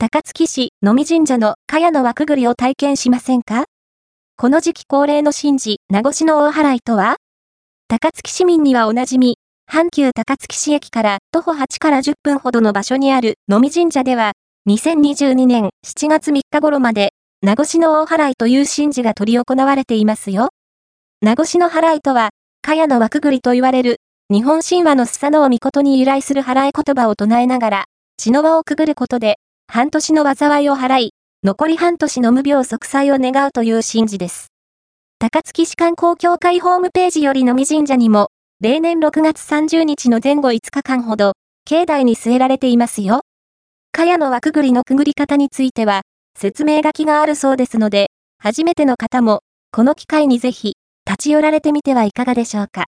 高槻市のみ神社の茅の輪くぐりを体験しませんか？この時期恒例の神事、名護市の大払いとは？高槻市民にはおなじみ、阪急高槻市駅から徒歩8から10分ほどの場所にあるのみ神社では、2022年7月3日頃まで、名護市の大払いという神事が取り行われていますよ。名護市の払いとは、茅の輪くぐりと言われる、日本神話のスサノオミコトに由来する払い言葉を唱えながら、血の輪をくぐることで、半年の災いを払い、残り半年の無病息災を願うという神事です。高槻市観光協会ホームページよりのみ神社にも、例年6月30日の前後5日間ほど、境内に据えられていますよ。茅の輪くぐりのくぐり方については、説明書きがあるそうですので、初めての方も、この機会にぜひ、立ち寄られてみてはいかがでしょうか。